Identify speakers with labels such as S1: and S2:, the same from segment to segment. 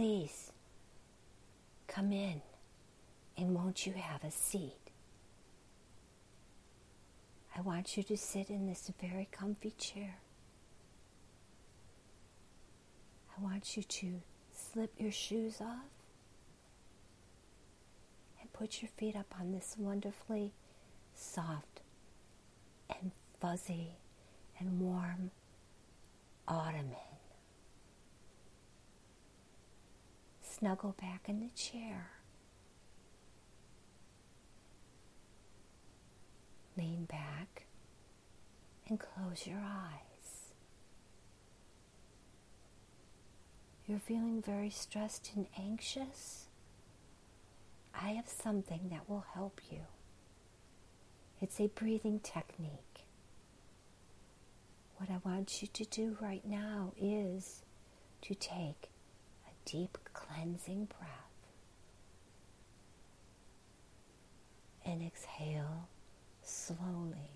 S1: Please come in and won't you have a seat? I want you to sit in this very comfy chair. I want you to slip your shoes off and put your feet up on this wonderfully soft and fuzzy and warm ottoman. Snuggle back in the chair. Lean back and close your eyes. You're feeling very stressed and anxious? I have something that will help you. It's a breathing technique. What I want you to do right now is to take deep cleansing breath and exhale slowly.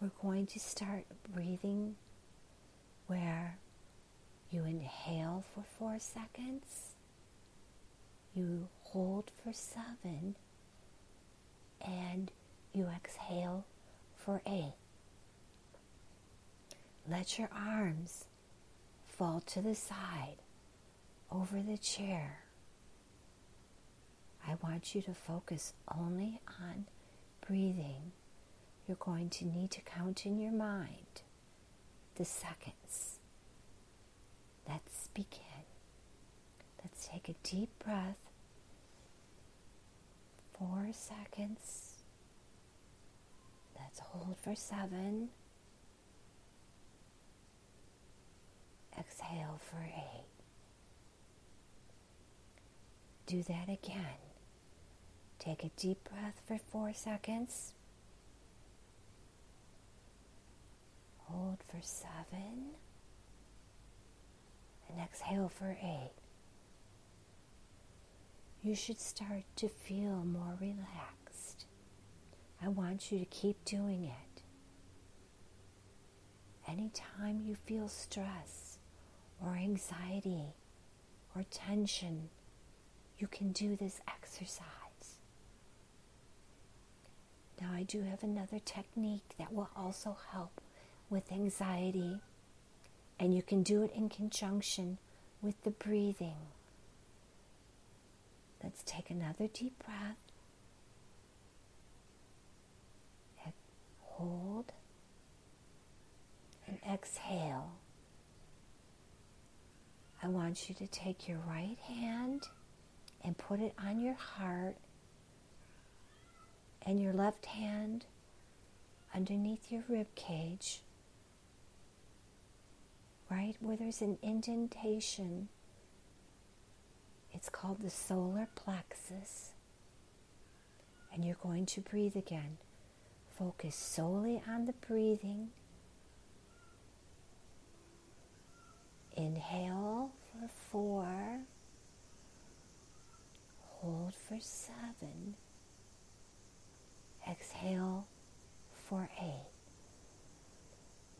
S1: We're going to start breathing where you inhale for four seconds, you hold for seven, and you exhale for eight. Let your arms fall to the side over the chair. I want you to focus only on breathing. You're going to need to count in your mind the seconds. Let's begin. Let's take a deep breath. Four seconds. Let's hold for seven. Exhale for eight. Do that again. Take a deep breath for four seconds. Hold for seven. And exhale for eight. You should start to feel more relaxed. I want you to keep doing it. Anytime you feel stress or anxiety or tension, you can do this exercise. Now, I do have another technique that will also help with anxiety, and you can do it in conjunction with the breathing. Let's take another deep breath. Hold and exhale. I want you to take your right hand and put it on your heart and your left hand underneath your rib cage, right where there's an indentation. It's called the solar plexus. And you're going to breathe again. Focus solely on the breathing. Inhale for four. Hold for seven. Exhale for eight.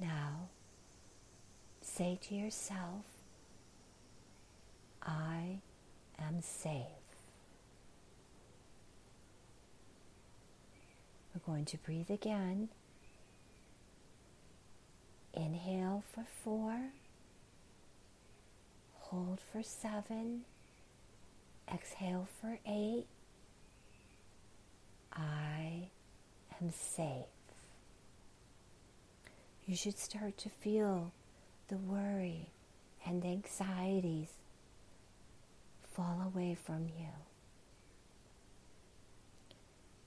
S1: Now, say to yourself, I am safe. We're going to breathe again. Inhale for four, hold for seven, exhale for eight. I am safe. You should start to feel the worry and anxieties fall away from you.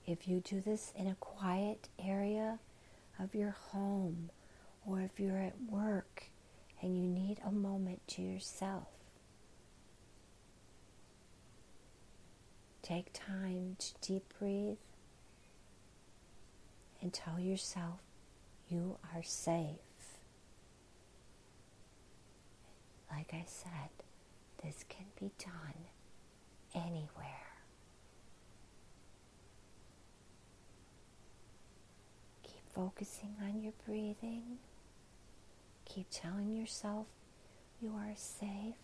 S1: If you do this in a quiet area of your home, or if you're at work and you need a moment to yourself, take time to deep breathe and tell yourself you are safe. Like I said, this can be done anywhere. Keep focusing on your breathing. Keep telling yourself you are safe.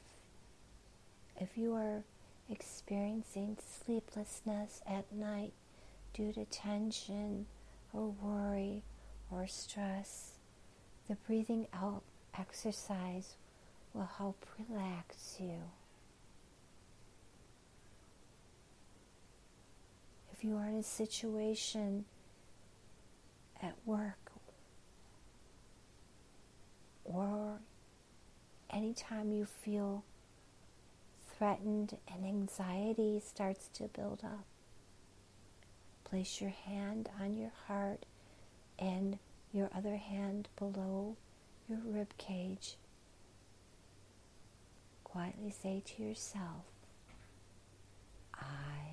S1: If you are experiencing sleeplessness at night due to tension or worry or stress, the breathing out exercise will help relax you. If you are in a situation at work or anytime you feel threatened and anxiety starts to build up, place your hand on your heart and your other hand below your rib cage. Quietly say to yourself, I.